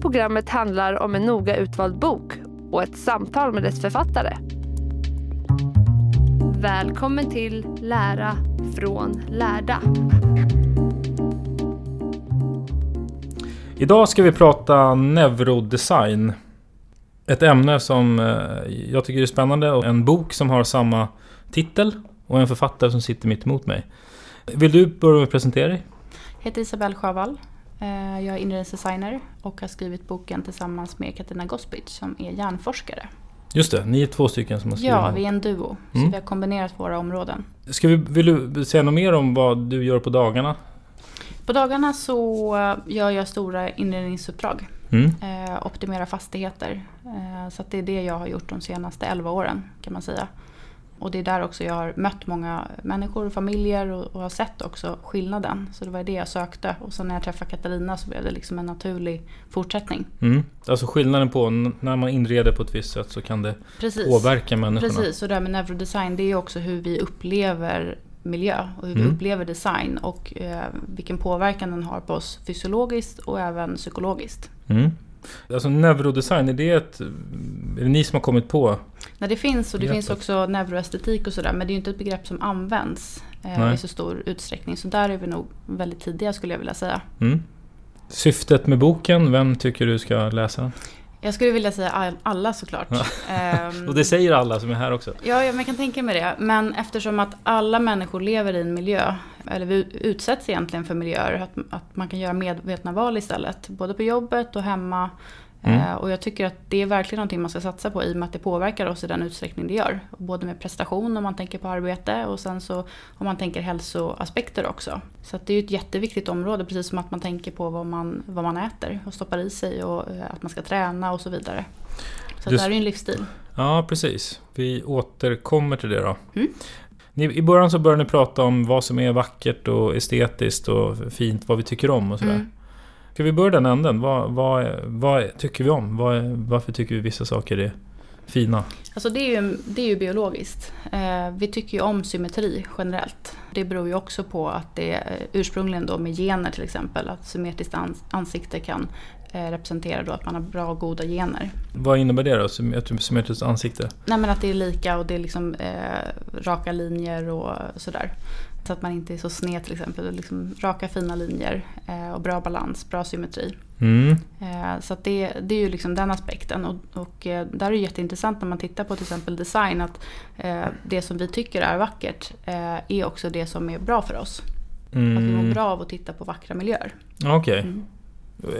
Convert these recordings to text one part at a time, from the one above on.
programmet handlar om en noga utvald bok och ett samtal med dess författare. Välkommen till Lära från lärda. Idag ska vi prata neurodesign. Ett ämne som eh, jag tycker är spännande och en bok som har samma titel och en författare som sitter mitt emot mig. Vill du börja med att presentera dig? Jag heter Isabelle Sjövall. Eh, Jag är inredningsdesigner och har skrivit boken tillsammans med Katarina Gospic som är hjärnforskare. Just det, ni är två stycken som har skrivit Ja, vi är en duo. Så Mm. vi har kombinerat våra områden. Ska vi, vill du säga något mer om vad du gör på dagarna? På dagarna så gör jag stora inredningsuppdrag. Mm. Eh, optimera fastigheter. Eh, så det är det jag har gjort de senaste 11 åren kan man säga. Och det är där också jag har mött många människor och familjer och, och har sett också skillnaden. Så det var det jag sökte. Och sen när jag träffade Katarina så blev det liksom en naturlig fortsättning. Mm. Alltså skillnaden på när man inreder på ett visst sätt så kan det Precis. påverka människorna. Precis, och det här med neurodesign det är också hur vi upplever miljö och hur vi Mm. upplever design och eh, vilken påverkan den har på oss fysiologiskt och även psykologiskt. Mm. Alltså neurodesign, är det ett... Är det ni som har kommit på? När det finns, och det Begreppet. finns också neuroestetik och sådär, men det är ju inte ett begrepp som används eh, Nej. i så stor utsträckning. Så där är vi nog väldigt tidiga skulle jag vilja säga. Mm. Syftet med boken, vem tycker du ska läsa den? Jag skulle vilja säga all, alla såklart. Ehm, Och det säger alla som är här också. Ja, ja, man kan tänka mig det. Men eftersom att alla människor lever i en miljö, eller vi utsätts egentligen för miljöer, att, att man kan göra medvetna val istället. Både på jobbet och hemma. Mm. Eh, och jag tycker att det är verkligen någonting man ska satsa på i och med att det påverkar oss i den utsträckning det gör. Både med prestation om man tänker på arbete och sen så om man tänker hälsoaspekter också. Så det är ju ett jätteviktigt område, precis som att man tänker på vad man, vad man äter och stoppar i sig och eh, att man ska träna och så vidare. Så Just- det här är ju en livsstil. Ja, precis. Vi återkommer till det då. Mm. I början så började ni prata om vad som är vackert och estetiskt och fint, vad vi tycker om och sådär. Mm. Ska vi börja den änden? Vad, vad, vad tycker vi om? Vad, varför tycker vi vissa saker är fina? Alltså det är ju, det är ju biologiskt. Eh, vi tycker ju om symmetri generellt. Det beror ju också på att det eh, ursprungligen då med gener till exempel. Att symmetriskt ans- ansikte kan eh, representera då att man har bra och goda gener. Vad innebär det då? Symmetriskt ansikte? Nej men att det är lika och det är liksom eh, raka linjer och sådär. Så att man inte är så sned till exempel. Liksom raka fina linjer eh, och bra balans, bra symmetri. Mm. Eh, Så det, det är ju liksom den aspekten. Och, och eh, där är det jätteintressant när man tittar på till exempel design att eh, det som vi tycker är vackert är också det som är bra för oss. Att vi mår Mm. bra av att titta på vackra miljöer. Okej. Mm.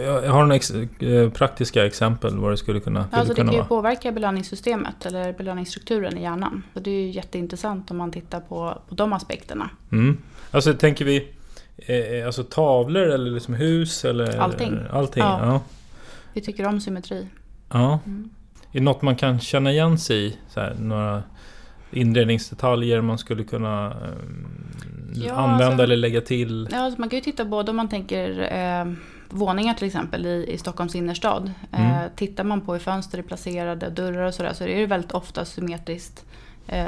Jag har några ex- eh, praktiska exempel vad det skulle kunna, skulle Alltså det kunna kan ju vara. påverka belöningssystemet eller belöningsstrukturen i hjärnan. Så det är ju jätteintressant om man tittar på, på de aspekterna. Mm. Alltså tänker vi eh, alltså tavlor eller liksom hus eller? Allting. Allting, Ja. ja. Vi tycker om symmetri. ja. Mm. Är det något man kan känna igen sig i? Så här, några inredningsdetaljer man skulle kunna eh, Ja, använda alltså- eller lägga till? Ja, alltså man kan ju titta både om man tänker eh, våningar till exempel i, i Stockholms innerstad. Mm. Eh, tittar man på hur fönster är placerade, dörrar och sådär så är det väldigt ofta symmetriskt eh,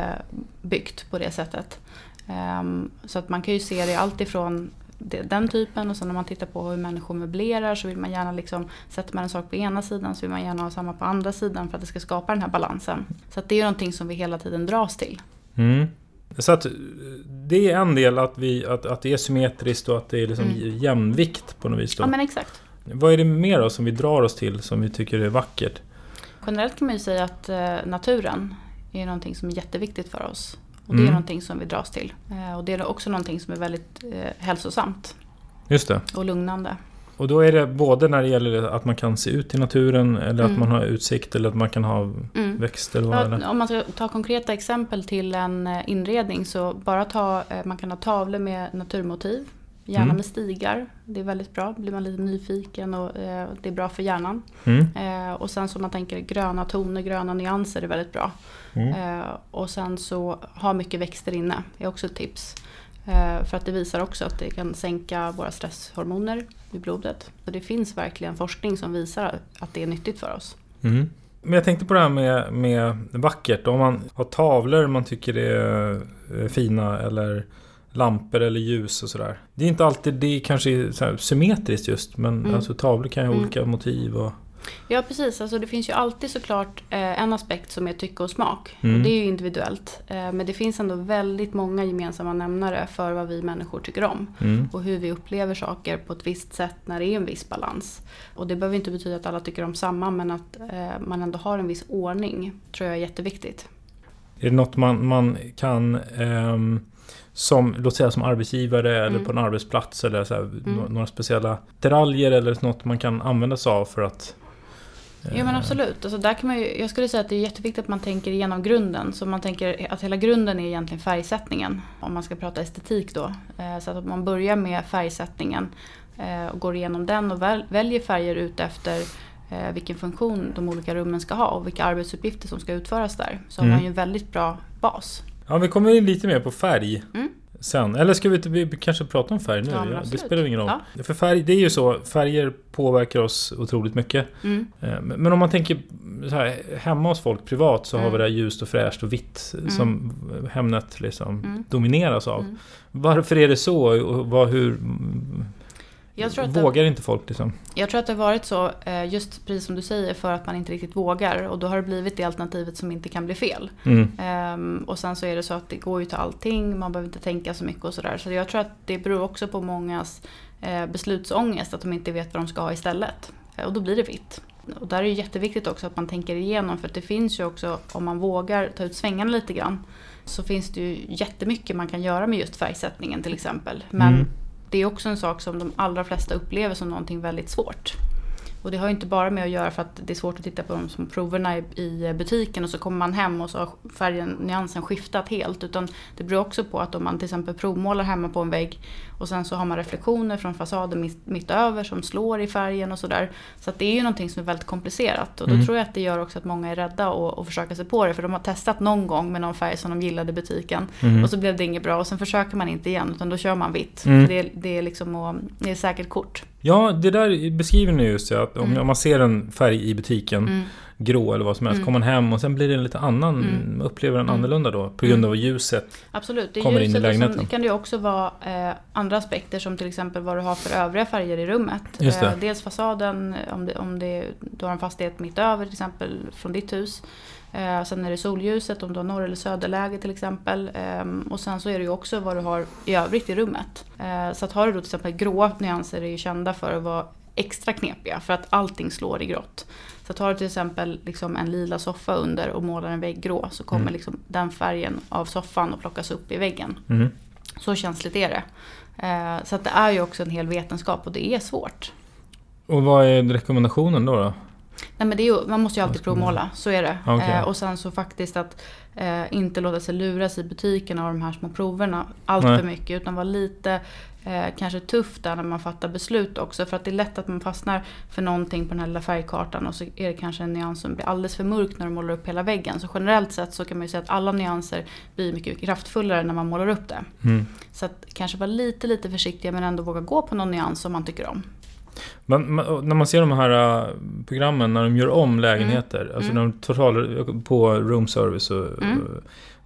byggt på det sättet. Ehm, så att man kan ju se det allt ifrån det, den typen och sen när man tittar på hur människor möblerar så vill man gärna liksom, sätter man en sak på ena sidan så vill man gärna ha samma på andra sidan för att det ska skapa den här balansen. Så det är ju någonting som vi hela tiden dras till. Mm. Så att det är en del att, vi, att, att det är symmetriskt och att det är liksom Mm. jämvikt på något vis. Då. Ja men exakt. Vad är det mer då som vi drar oss till som vi tycker är vackert? Generellt kan man ju säga att eh, naturen är någonting som är jätteviktigt för oss. Och det Mm. är någonting som vi dras till. Eh, och det är också någonting som är väldigt eh, hälsosamt Just det. och lugnande. Och då är det både när det gäller att man kan se ut i naturen eller att Mm. man har utsikt eller att man kan ha Mm. växter. Ja, om man ska ta konkreta exempel till en eh, inredning så bara ta, eh, man kan ha tavlor med naturmotiv. Gärna Mm. med stigar. Det är väldigt bra. Blir man lite nyfiken och eh, det är bra för hjärnan. Mm. Eh, och sen så man tänker gröna toner, gröna nyanser är väldigt bra. Mm. Eh, och sen så ha mycket växter inne är också ett tips. Eh, för att det visar också att det kan sänka våra stresshormoner i blodet. Så det finns verkligen forskning som visar att det är nyttigt för oss. Mm. Men jag tänkte på det här med, med vackert. Om man har tavlor man tycker är fina eller lampor eller ljus och sådär. Det är inte alltid det kanske är symmetriskt just. Men Mm. alltså tavlor kan ju ha Mm. olika motiv. Och, Ja precis, alltså det finns ju alltid såklart eh, en aspekt som är tycke och smak. Mm. Och det är ju individuellt. Eh, men det finns ändå väldigt många gemensamma nämnare för vad vi människor tycker om. mm. Och hur vi upplever saker på ett visst sätt när det är en viss balans. Och det behöver inte betyda att alla tycker om samma men att eh, man ändå har en viss ordning tror jag är jätteviktigt. Är det något man, man kan ehm, som, låt säga som arbetsgivare eller Mm. på en arbetsplats eller så här, nå- några speciella detaljer eller något man kan använda sig av för att Ja men absolut. Alltså där kan man ju, jag skulle säga att det är jätteviktigt att man tänker igenom grunden. Så man tänker att hela grunden är egentligen färgsättningen. Om man ska prata estetik då. Eh, Så att man börjar med färgsättningen eh, och går igenom den och väl, väljer färger ut efter eh, vilken funktion de olika rummen ska ha och vilka arbetsuppgifter som ska utföras där. Så har Mm. man ju en väldigt bra bas. Ja, vi kommer in lite mer på färg Mm. Sen. Eller ska vi, vi kanske prata om färg nu? Ja, det spelar ingen roll. Ja. För färg, det är ju så. Färger påverkar oss otroligt mycket. Mm. Eh, Men om man tänker så här, hemma hos folk privat så har Mm. vi det här ljust och fräscht och vitt som Hemnet liksom Mm. domineras av. Mm. Varför är det så? Och vad, hur, Jag tror att det- vågar inte folk liksom? Jag tror att det har varit så, eh, just precis som du säger, för att man inte riktigt vågar. Och då har det blivit det alternativet som inte kan bli fel. Mm. Ehm, och sen så är det så att det går ju till allting, man behöver inte tänka så mycket och sådär. Så jag tror att det beror också på mångas eh, beslutsångest, att de inte vet vad de ska ha istället. Eh, och då blir det vitt. Och där är det jätteviktigt också att man tänker igenom, för att det finns ju också, om man vågar ta ut svängarna lite grann, så finns det ju jättemycket man kan göra med just färgsättningen till exempel. Men Mm det är också en sak som de allra flesta upplever som någonting väldigt svårt. Och det har ju inte bara med att göra för att det är svårt att titta på de som proverna i, i butiken och så kommer man hem och så har färgen, nyansen skiftat helt. Utan det beror också på att om man till exempel provmålar hemma på en vägg och sen så har man reflektioner från fasaden mitt, mitt över som slår i färgen och sådär. Så att det är ju någonting som är väldigt komplicerat och då Mm. tror jag att det gör också att många är rädda och, och försöka sig på det. För de har testat någon gång med någon färg som de gillade i butiken Mm. och så blev det inget bra och sen försöker man inte igen utan då kör man vitt. Mm. Det, det är liksom att, det är säkert kort. Ja, det där beskriver ni just att om, Mm. man ser en färg i butiken, Mm. Grå eller vad som helst, Mm. kommer man hem och sen blir det en lite annan, Mm. upplever den Mm. annorlunda då, på grund Mm. av ljuset. Absolut, det kommer in i ljuset lägenheten. sen kan det också vara eh, andra aspekter som till exempel vad du har för övriga färger i rummet. Eh, dels fasaden, om, det, om det, du har en fastighet mitt över till exempel från ditt hus. Eh, sen är det solljuset om du har norr eller söderläge till exempel. Eh, och sen så är det ju också vad du har i övrigt i rummet. Eh, så att har du då till exempel gråa nyanser är ju kända för att vara extra knepiga för att allting slår i grått. Så tar du till exempel liksom en lila soffa under och målar en vägg grå så kommer Mm. liksom den färgen av soffan att plockas upp i väggen. Mm. Så känsligt är det. Eh, så att det är ju också en hel vetenskap och det är svårt. Och vad är rekommendationen då? då? Nej, men det är ju, man måste ju alltid provmåla, så är det. Okej. Eh, och sen så faktiskt att eh, inte låta sig luras i butiken av de här små proverna allt Nej. för mycket. Utan vara lite eh, kanske tuff där när man fattar beslut också. För att det är lätt att man fastnar för någonting på den här lilla färgkartan och så är det kanske en nyans som blir alldeles för mörk när du målar upp hela väggen. Så generellt sett så kan man ju säga att alla nyanser blir mycket kraftfullare när man målar upp det. Mm. Så att kanske vara lite, lite försiktiga men ändå våga gå på någon nyans som man tycker om. Men, när man ser de här äh, programmen när de gör om lägenheter, alltså Mm. när de total på room service och, Mm.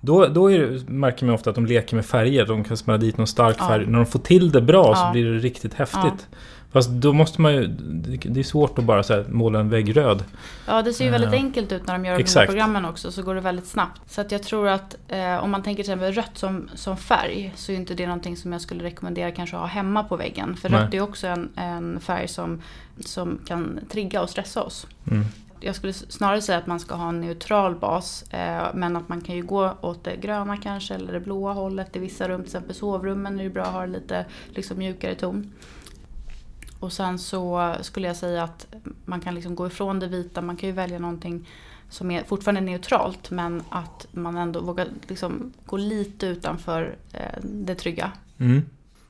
då, då det, märker man ofta att de leker med färger. De kan smälla dit någon stark Ja. färg. När de får till det bra så Ja. blir det riktigt häftigt. Fast då måste man ju, det är svårt att bara så här, måla en vägg röd. Ja, det ser ju väldigt Ja. enkelt ut när de gör de här programmen också. Så går det väldigt snabbt. Så att jag tror att eh, om man tänker till exempel rött som, som färg. Så är inte det någonting som jag skulle rekommendera kanske att ha hemma på väggen. För Nej. rött är också en, en färg som, som kan trigga och stressa oss. Mm. Jag skulle snarare säga att man ska ha en neutral bas. Eh, men att man kan ju gå åt det gröna kanske. Eller det blåa hållet i vissa rum. Till exempel sovrummen är det bra att ha lite liksom, mjukare ton. Och sen så skulle jag säga att man kan liksom gå ifrån det vita. Man kan ju välja någonting som är fortfarande neutralt men att man ändå vågar liksom gå lite utanför eh, det trygga. Mm.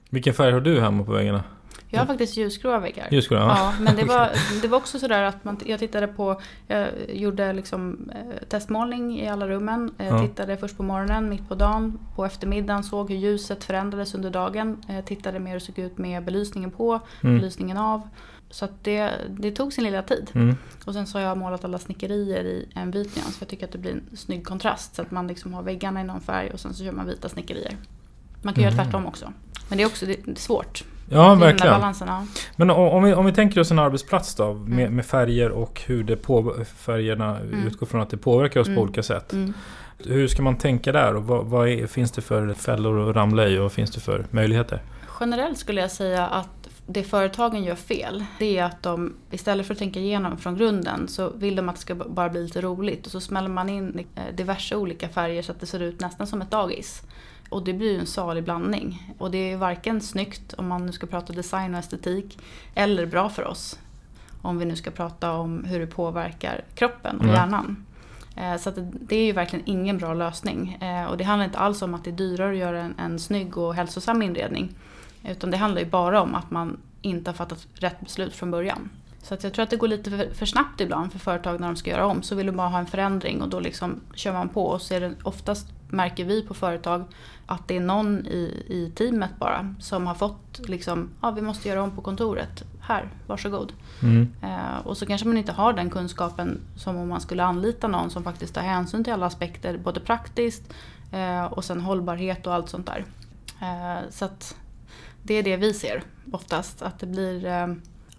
Vilken färg har du hemma på väggarna? Jag har faktiskt ljusgråa väggar. Ljusgrå? Ja. Men det var, det var också sådär att man, jag tittade på, jag gjorde liksom eh, testmålning i alla rummen. Eh, Ja. Tittade först på morgonen, mitt på dagen, på eftermiddagen, såg hur ljuset förändrades under dagen. Eh, tittade mer hur det såg ut med belysningen på, Mm. belysningen av. Så det, det tog sin lilla tid. Mm. Och sen så har jag målat alla snickerier i en vit nyans för jag tycker att det blir en snygg kontrast. Så att man liksom har väggarna i någon färg och sen så kör man vita snickerier. Man kan göra Mm. tvärtom också. Men det är också det är svårt. Ja, verkligen. balansen, ja. Men om vi, om vi tänker oss en arbetsplats då, med, Mm. med färger och hur det på, färgerna Mm. utgår från att det påverkar oss Mm. på olika sätt. Mm. Hur ska man tänka där och vad, vad är, finns det för fällor att ramla i och vad finns det för möjligheter? Generellt skulle jag säga att det företagen gör fel, det är att de istället för att tänka igenom från grunden så vill de att det ska bara bli lite roligt och så smäller man in eh, diverse olika färger så att det ser ut nästan som ett dagis. Och det blir ju en salig blandning. Och det är varken snyggt om man nu ska prata design och estetik eller bra för oss. Om vi nu ska prata om hur det påverkar kroppen och Nej. hjärnan. Eh, Så det är ju verkligen ingen bra lösning. Eh, Och det handlar inte alls om att det är dyrare att göra en, en snygg och hälsosam inredning. Utan det handlar ju bara om att man inte har fattat rätt beslut från början. Så att jag tror att det går lite för, för snabbt ibland för företag när de ska göra om. Så vill de bara ha en förändring och då liksom kör man på. Och så är det oftast, märker vi på företag, att det är någon i, i teamet bara som har fått liksom, ja vi måste göra om på kontoret. Här, varsågod. Mm. Eh, och så kanske man inte har den kunskapen som om man skulle anlita någon som faktiskt tar hänsyn till alla aspekter, både praktiskt eh, och sen hållbarhet och allt sånt där. Eh, så att det är det vi ser oftast, att det blir, eh,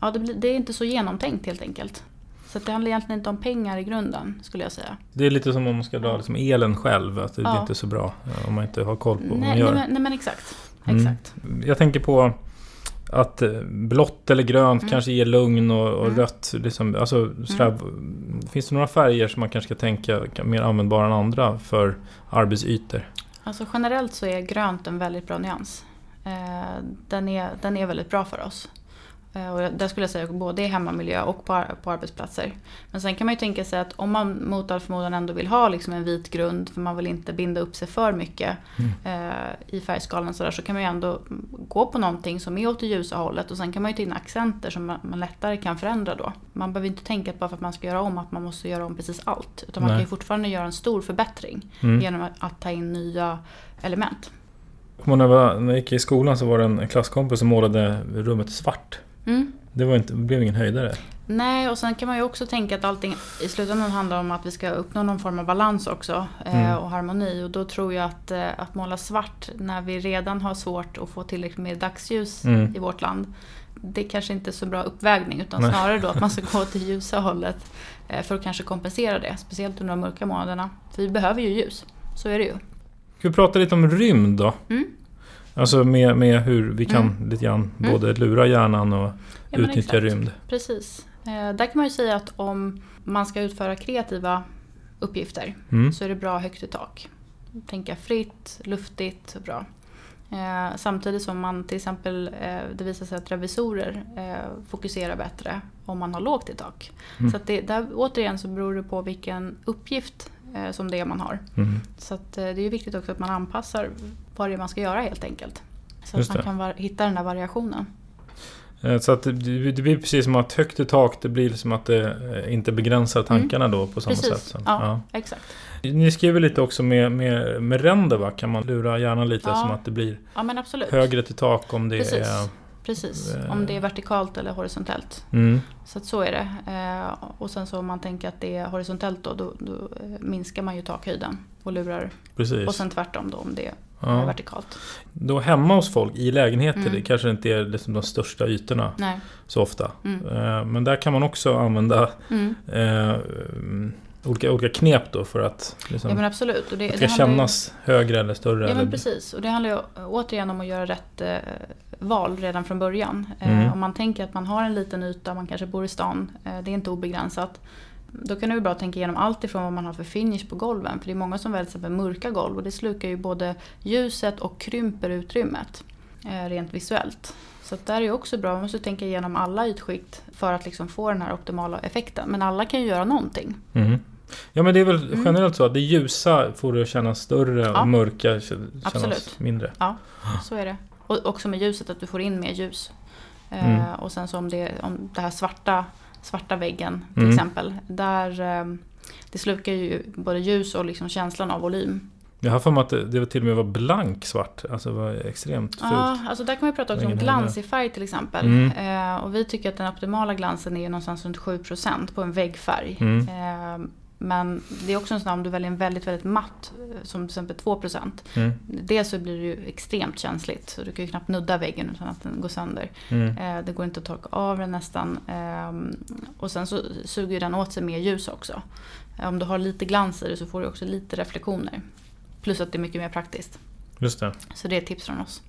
ja det, blir, det är inte så genomtänkt helt enkelt. Så det handlar egentligen inte om pengar i grunden skulle jag säga. Det är lite som om man ska dra liksom elen själv, att det Ja. blir inte så bra eh, om man inte har koll på vad man Nej, nej, gör. men, nej men exakt. Mm. exakt. Jag tänker på att eh, blått eller grönt Mm. kanske ger lugn och, och Mm. rött. Liksom, alltså, sådär, Finns det några färger som man kanske ska tänka mer användbara än andra för arbetsytor? Alltså generellt så är grönt en väldigt bra nyans. Eh, den, är, den är väldigt bra för oss. Eh, och där skulle jag säga både i hemmamiljö och på, ar- på arbetsplatser. Men sen kan man ju tänka sig att om man mot all förmodan ändå vill ha liksom en vit grund för man vill inte binda upp sig för mycket eh, i färgskalan så, där, så kan man ju ändå gå på någonting som är åt det ljusa hållet och sen kan man ju ta in accenter som man, man lättare kan förändra då. Man behöver inte tänka att bara för att man ska göra om att man måste göra om precis allt. Utan man Nej. kan ju fortfarande göra en stor förbättring Mm. genom att, att ta in nya element. När jag gick i skolan så var det en klasskompis som målade rummet svart. Mm. Det, var inte, det blev ingen höjdare. Nej, och sen kan man ju också tänka att allting i slutändan handlar om att vi ska uppnå någon form av balans också eh, Mm. och harmoni. Och då tror jag att, eh, att måla svart när vi redan har svårt att få tillräckligt med dagsljus Mm. i vårt land. Det kanske inte är så bra uppvägning utan Nej. snarare då att man ska gå till ljusa hållet eh, för att kanske kompensera det. Speciellt under de mörka månaderna. För vi behöver ju ljus, så är det ju. Ska vi prata lite om rymd då? Mm. Alltså med, med hur vi kan Mm. lite grann Mm. både lura hjärnan och Ja, utnyttja rymd. Precis. Eh, där kan man ju säga att om man ska utföra kreativa uppgifter Mm. så är det bra högt i tak. Tänka fritt, luftigt och bra. Eh, samtidigt som man till exempel, eh, det visar sig att revisorer eh, fokuserar bättre om man har lågt i tak. Mm. Så det, där, återigen så beror det på vilken uppgift som det man har. Mm. Så att, eh, det är viktigt också att man anpassar vad det är man ska göra helt enkelt. Så att Just man det. kan hitta den där variationen. Eh, Så att det, det blir precis som att högt i tak, det blir som att det eh, inte begränsar tankarna då på samma Mm. Precis, sätt. sen. ja, exakt. Ni skriver lite också med, med, med ränder va? Kan man lura gärna lite Ja. som att det blir Ja högre till tak om det Precis. är... Precis, Eh. om det är vertikalt eller horisontellt. Mm, Så så är det. Eh, och sen så om man tänker att det är horisontellt då, då, då eh, minskar man ju takhöjden och lurar. precis. Och sen tvärtom då om det är Ja. vertikalt. Då hemma hos folk i lägenheter, Mm. det kanske inte är liksom de största ytorna Nej. så ofta. Mm. Eh, Men där kan man också använda Mm. eh, olika, olika knep då för att liksom, Ja men absolut. Och det, det det ska ju- kännas högre eller större. Ja eller, men precis. Och det handlar ju återigen om att göra rätt eh, val redan från början. Eh, Mm. Om man tänker att man har en liten yta, man kanske bor i stan, eh, det är inte obegränsat. Då kan det vara bra att tänka igenom allt ifrån vad man har för finish på golven. För det är många som väljer exempel mörka golv och det slukar ju både ljuset och krymper utrymmet. Eh, rent visuellt. Så där är ju också bra, man måste tänka igenom alla ytskikt för att liksom få den här optimala effekten. Men alla kan ju göra någonting. Mhm. Ja men det är väl generellt så att det ljusa får det att kännas större Mm. Ja. och mörka kä- kännas Absolut. mindre. Ja, så är det. Och också med ljuset, att du får in mer ljus. Eh, Mm. och sen så om det, om det här svarta, svarta väggen till Mm. exempel. Där, eh, det slukar ju både ljus och liksom känslan av volym. Jag har för mig att det, till och med var blank svart. Alltså det var extremt fult. Ja, alltså där kan vi prata också om glans i färg till exempel. Mm. Eh, och vi tycker att den optimala glansen är någonstans runt 7% på en väggfärg. Mm. Eh, men det är också en sån här, om du väljer en väldigt, väldigt matt, eh, som till exempel 2%. Mm. Dels så blir det ju extremt känsligt, så du kan ju knappt nudda väggen utan att den går sönder. Mm. Eh, det går inte att torka av den nästan. Eh, och sen så suger den åt sig mer ljus också. Eh, om du har lite glans i det så får du också lite reflektioner. Plus att det är mycket mer praktiskt. Just det. Så det är ett tips från oss.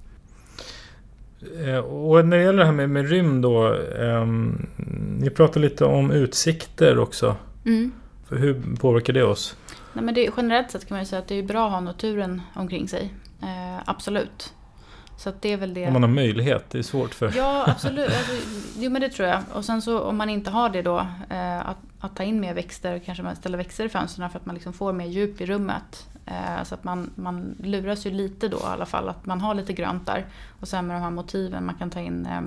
Eh, Och när det gäller det här med, med rymd då. ehm, ni pratar lite om utsikter också. Mm. För hur påverkar det oss? Nej, men det, generellt sett kan man ju säga att det är bra att ha naturen omkring sig. Eh, absolut. Så det är väl det. Om man har möjlighet. Det är svårt för... Ja, absolut. Alltså, jo, men det tror jag. Och sen så om man inte har det då, eh, att, att ta in mer växter, kanske man ställer växter i fönstren för att man liksom får mer djup i rummet. Eh, så att man, man luras ju lite då i alla fall, att man har lite grönt där. Och sen med de här motiven, man kan ta in eh,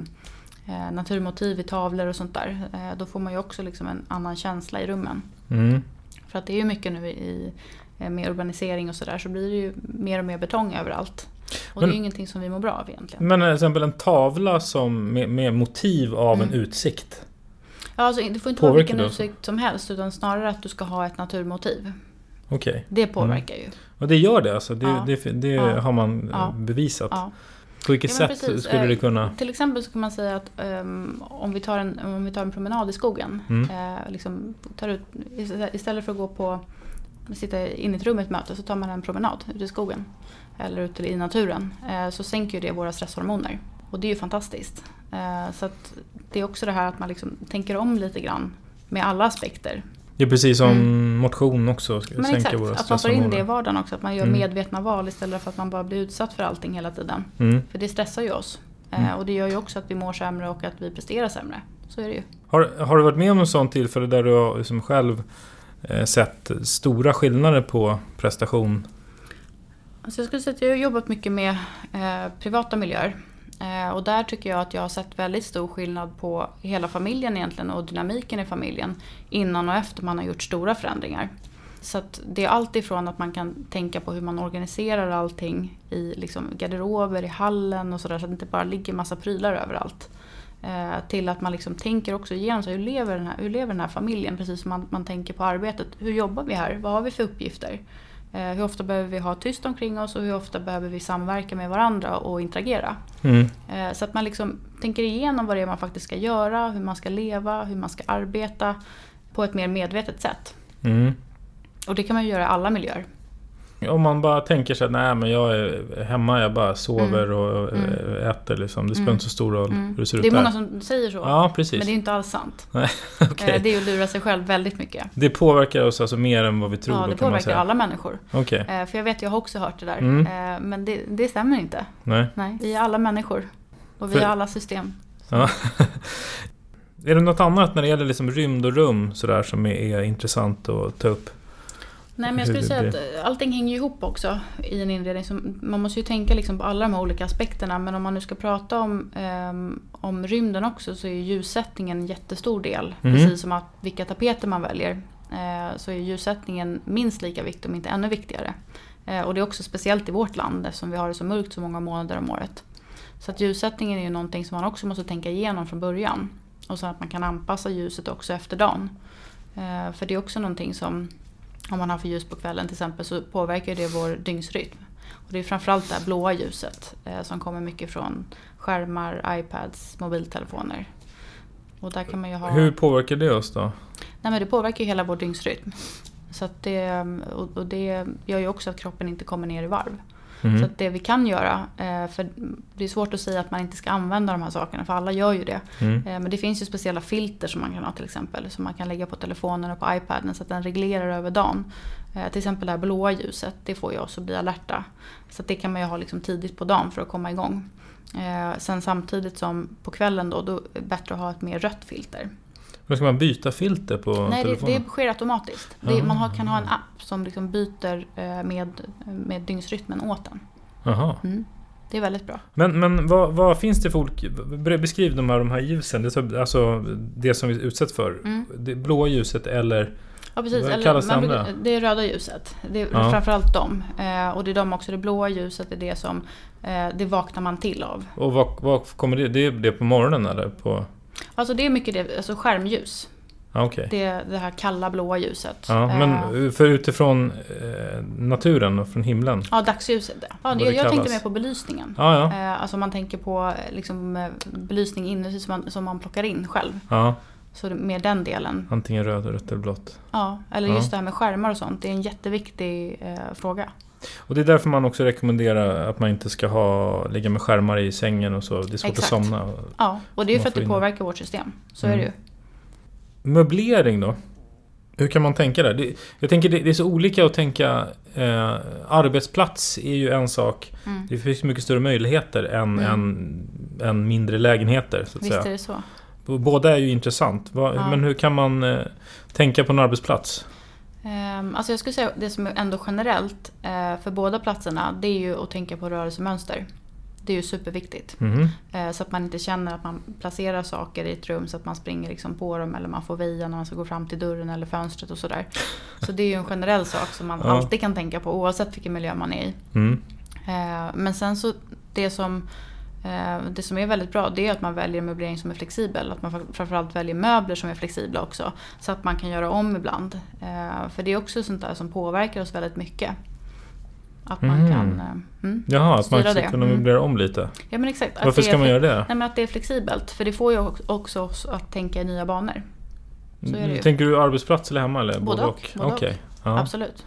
eh, naturmotiv i tavlor och sånt där. Då får man ju också liksom en annan känsla i rummen. Mm. För att det är ju mycket nu i, med urbanisering och sådär, så blir det ju mer och mer betong överallt. Och Men- det är ju ingenting som vi mår bra av egentligen. Men till exempel en tavla som med, med motiv av en Mm. utsikt. Ja, alltså, det får inte vara Påverkar vilken det utsikt som helst utan snarare att du ska ha ett naturmotiv. Okej. Det påverkar ju. Och det gör det alltså? Det, Ja. det, det Ja. har man eh, Ja. bevisat? På vilket sätt precis. skulle det Eh, kunna... Till exempel så kan man säga att ehm, om, vi tar en, om vi tar en promenad i skogen. Mm. Eh, liksom tar ut, istället för att gå på, sitta inne i ett rum i ett möte så tar man en promenad ute i skogen. Eller ute i naturen. Eh, så sänker ju det våra stresshormoner. Och det är ju fantastiskt. Eh, så det är också det här att man liksom tänker om lite grann med alla aspekter. Det är precis som Mm. motion också. Ska Men sänka exakt, våra att man får in det i vardagen också. Att man gör Mm. medvetna val istället för att man bara blir utsatt för allting hela tiden. Mm. För det stressar ju oss. Eh, Mm. Och det gör ju också att vi mår sämre och att vi presterar sämre. Så är det ju. Har, har du varit med om något sånt tillfälle där du har liksom själv eh, sett stora skillnader på prestation? Alltså jag skulle säga att jag har jobbat mycket med eh, privata miljöer. Eh, och där tycker jag att jag har sett väldigt stor skillnad på hela familjen egentligen och dynamiken i familjen innan och efter man har gjort stora förändringar. Så att det är allt ifrån att man kan tänka på hur man organiserar allting i liksom garderober, i hallen och sådär så att det inte bara ligger massa prylar överallt. Eh, till att man liksom tänker också igenom sig, hur, lever den här, hur lever den här familjen precis som man, man tänker på arbetet. Hur jobbar vi här? Vad har vi för uppgifter? Eh, hur ofta behöver vi ha tyst omkring oss och hur ofta behöver vi samverka med varandra och interagera? Mm. Eh, så att man liksom tänker igenom vad det är man faktiskt ska göra, hur man ska leva, hur man ska arbeta på ett mer medvetet sätt. Mm. Och det kan man ju göra i alla miljöer. Om man bara tänker sig att nej men jag är hemma, jag bara sover Mm. och Mm. äh, äter liksom. Det spelar Mm. inte så stor roll Mm. hur det ser ut Det är där. många som säger så. Ja, precis. Men det är inte alls sant. Nej. Eh, Det är att lura sig själv väldigt mycket. Det påverkar oss alltså mer än vad vi tror Ja, det påverkar alla människor. Okej, Eh, För jag vet, jag har också hört det där. Mm. Eh, Men det, det stämmer inte. nej. Nej, vi är alla människor. Och vi har alla system. Ja. är det något annat när det gäller liksom rymd och rum sådär som är, är intressant att ta upp? Nej men jag skulle säga att allting hänger ihop också i en inredning. Så man måste ju tänka liksom på alla de här olika aspekterna. Men om man nu ska prata om, ehm, om rymden också så är ju ljussättningen en jättestor del. Mhm. Precis som att vilka tapeter man väljer. Eh, så är ljussättningen minst lika viktig om inte ännu viktigare. Eh, och det är också speciellt i vårt land eftersom vi har det så mörkt så många månader om året. Så att ljussättningen är ju någonting som man också måste tänka igenom från början. Och så att man kan anpassa ljuset också efter dagen. Eh, för det är också någonting som om man har för ljus på kvällen till exempel så påverkar det vår dygnsrytm. Och det är framförallt det här blåa ljuset eh, som kommer mycket från skärmar, iPads, mobiltelefoner. Och där kan man ju ha... Hur påverkar det oss då? Nej men det påverkar ju hela vår dygnsrytm. Så det, och och det gör ju också att kroppen inte kommer ner i varv. Mhm. Så det vi kan göra, eh, för det är svårt att säga att man inte ska använda de här sakerna, för alla gör ju det. Mm. Eh, Men det finns ju speciella filter som man kan ha till exempel, som man kan lägga på telefonen och på iPaden så att den reglerar över dagen. Eh, Till exempel det här blåa ljuset, det får ju oss att bli alerta. Så att det kan man ju ha liksom tidigt på dagen för att komma igång. Sen samtidigt som på kvällen då, då är det bättre att ha ett mer rött filter. Men ska man byta filter på Nej, det, telefonen? det sker automatiskt. Det, Ah. man har, kan ha en app som liksom byter eh, med, med dygnsrytmen åt en. Jaha. Mm. Det är väldigt bra. Men, men vad, vad finns det för olika... Beskriv de här, de här ljusen. Det, så- alltså det som vi utsätts för. Mm. Det blåa ljuset eller... Ja, precis. Vad Eller, kallas det man andra? det är röda ljuset. Det är Ja. framförallt dem. Eh, och det är de också. Det blåa ljuset är det som eh, det vaknar man till av. Och vad, vad kommer det... Det är det på morgonen eller? På... Alltså det är mycket det, alltså skärmljus. Ja, okej. Det det här kalla blåa ljuset. Ja, Eh, men för utifrån eh, naturen och från himlen? Ja, dagsljuset. Ja, jag, det jag tänkte kallas. mer på belysningen. Ja, ja. Eh, alltså man tänker på eh, liksom, eh, belysning inuti som man, som man plockar in själv. Ja, Så med den delen. antingen röd, rött eller blått. Ja, eller Ja. just det här med skärmar och sånt. Det är en jätteviktig eh, fråga. Och det är därför man också rekommenderar att man inte ska ha, ligga med skärmar i sängen och så. Det är svårt Exakt. att somna. Ja, och det är för att det påverkar vårt system. Så Mm. är det ju. Möblering då? Hur kan man tänka där? Det, jag tänker det, det är så olika att tänka... Eh, arbetsplats är ju en sak. Mm. Det finns mycket större möjligheter än, Mm. än, än mindre lägenheter. Så att Visst är säga. det så. Båda är ju intressant. Va, Ja. Men hur kan man eh, tänka på en arbetsplats? Ehm, alltså jag skulle säga det som är ändå generellt eh, för båda platserna det är ju att tänka på rörelsemönster. Det är ju superviktigt. Eh, så att man inte känner att man placerar saker i ett rum så att man springer liksom på dem eller man får väja när man ska gå fram till dörren eller fönstret och sådär. Så det är ju en generell sak som man Ja. alltid kan tänka på oavsett vilken miljö man är i. Mm. Eh, Men sen så det som, det som är väldigt bra det är att man väljer möblering som är flexibel. Att man fram- framförallt väljer möbler som är flexibla också. Så att man kan göra om ibland. Eh, För det är också sånt där som påverkar oss väldigt mycket. Att man Mhm. kan... eh, Mm, Jaha, att man kunna Mm. möblera om lite. Ja men exakt. Varför ska man göra det? Nej men att det är flexibelt. För det får ju också oss att tänka i nya banor. Så är det ju. Tänker du arbetsplats eller hemma? Eller? Både och, både och. Okej. Ja. Absolut.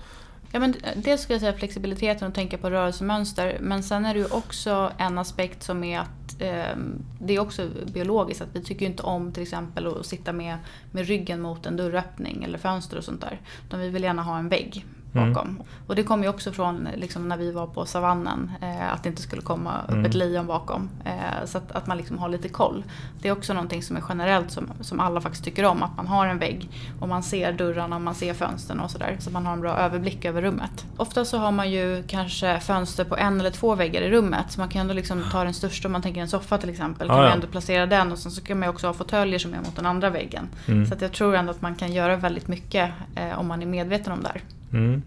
Ja, men eh, dels skulle jag säga flexibiliteten och tänka på rörelsemönster. Men sen är det ju också en aspekt som är att eh, det är också biologiskt. Att vi tycker ju inte om till exempel att sitta med, med ryggen mot en dörröppning eller fönster och sånt där. Utan vi vill gärna ha en vägg bakom. Och det kommer ju också från liksom, när vi var på savannen. Eh, att det inte skulle komma upp Mm. ett lejon bakom. Eh, så att, att man liksom har lite koll. Det är också någonting som är generellt som, som alla faktiskt tycker om. Att man har en vägg och man ser dörrarna och man ser fönstren och sådär. Så man har en bra överblick över rummet. Ofta så har man ju kanske fönster på en eller två väggar i rummet. Så man kan ändå liksom ta den största, om man tänker en soffa till exempel. Kan Ah, man ja. ändå placera den och sen så kan man också ha fåtöljer som är mot den andra väggen. Mm. Så att jag tror ändå att man kan göra väldigt mycket eh, om man är medveten om det här. Mm.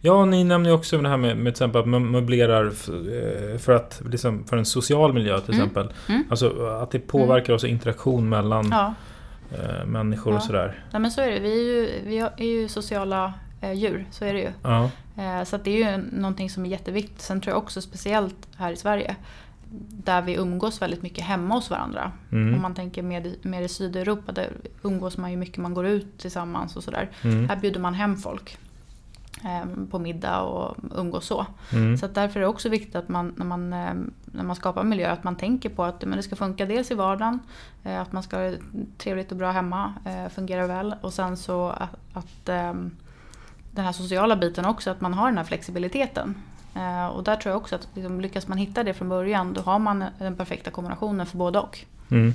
Ja, ni nämner ju också det här med, med till exempel att man möblerar eh, för, att, liksom, för en social miljö till Mm. exempel. Mm. Alltså att det påverkar oss interaktion mellan Ja, eh, människor och Ja. sådär. Nej, men så är det. Vi är ju, vi är ju sociala eh, djur, så är det ju. Ja. Så att det är ju någonting som är jätteviktigt. Sen tror jag också speciellt här i Sverige. Där vi umgås väldigt mycket hemma hos varandra. Mm. Om man tänker mer, mer i Sydeuropa, där umgås man ju mycket, man går ut tillsammans och sådär. Mm. Här bjuder man hem folk. Eh, på middag och umgås så. Mm. Så därför är det också viktigt att man när man, eh, när man skapar miljö att man tänker på att men det ska funka dels i vardagen, eh, att man ska ha trevligt och bra hemma, eh, fungera väl och sen så att, att eh, den här sociala biten också, att man har den här flexibiliteten. Eh, och där tror jag också att liksom, lyckas man hitta det från början då har man den perfekta kombinationen för både och. Mm.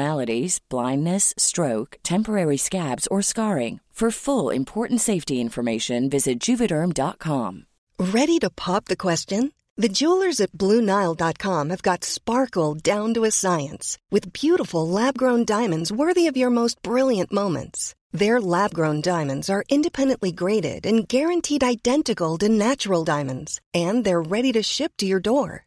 abnormalities, blindness, stroke, temporary scabs, or scarring. For full important safety information, visit juvederm.com. Ready to pop the question? The jewelers at BlueNile.com have got sparkle down to a science with beautiful lab grown diamonds worthy of your most brilliant moments. Their lab grown diamonds are independently graded and guaranteed identical to natural diamonds, and they're ready to ship to your door.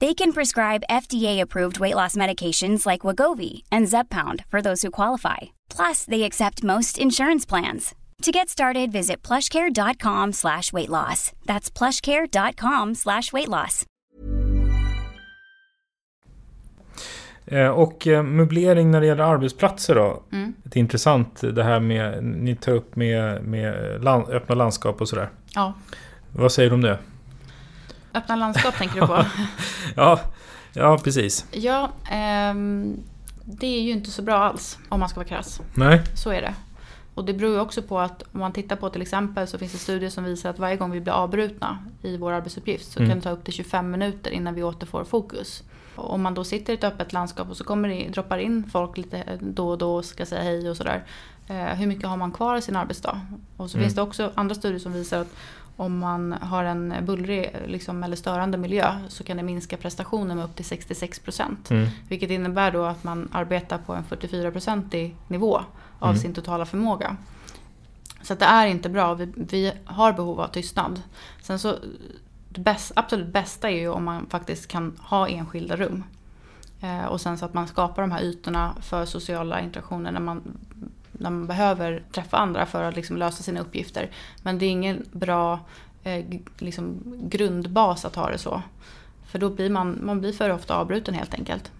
They can prescribe FDA-approved weight loss medications like Wagovi and Zepbound for those who qualify. Plus, they accept most insurance plans. To get started, visit plushcare.com slash weight loss. That's plushcare.com slash weight loss. Eh, och eh, möblering när det gäller arbetsplatser då? Mm. Ett intressant det här med, ni tar upp med, med land, öppna landskap och sådär. Ja, Vad säger du om det? Öppna landskap tänker du på? Ja, ja precis. ja, ehm, det är ju inte så bra alls om man ska vara krass. Nej. Så är det. Och det beror ju också på att om man tittar på till exempel så finns det studier som visar att varje gång vi blir avbrutna i vår arbetsuppgift så Mm. kan det ta upp till 25 minuter innan vi återfår fokus. Och om man då sitter i ett öppet landskap och så kommer det, droppar in folk lite då och då och ska säga hej och sådär. Eh, hur mycket har man kvar i sin arbetsdag? Och så Mm. finns det också andra studier som visar att om man har en bullrig liksom, eller störande miljö så kan det minska prestationen med upp till 66 procent. Mm. Vilket innebär då att man arbetar på en 44-procentig nivå av Mm. sin totala förmåga. Så det är inte bra. Vi, vi har behov av tystnad. Sen så, det bäst, absolut bästa är ju om man faktiskt kan ha enskilda rum. Eh, och sen så att man skapar de här ytorna för sociala interaktioner när man, när man behöver träffa andra för att liksom lösa sina uppgifter. Men det är ingen bra eh, liksom, grundbas att ha det så. För då blir man, man blir för ofta avbruten helt enkelt.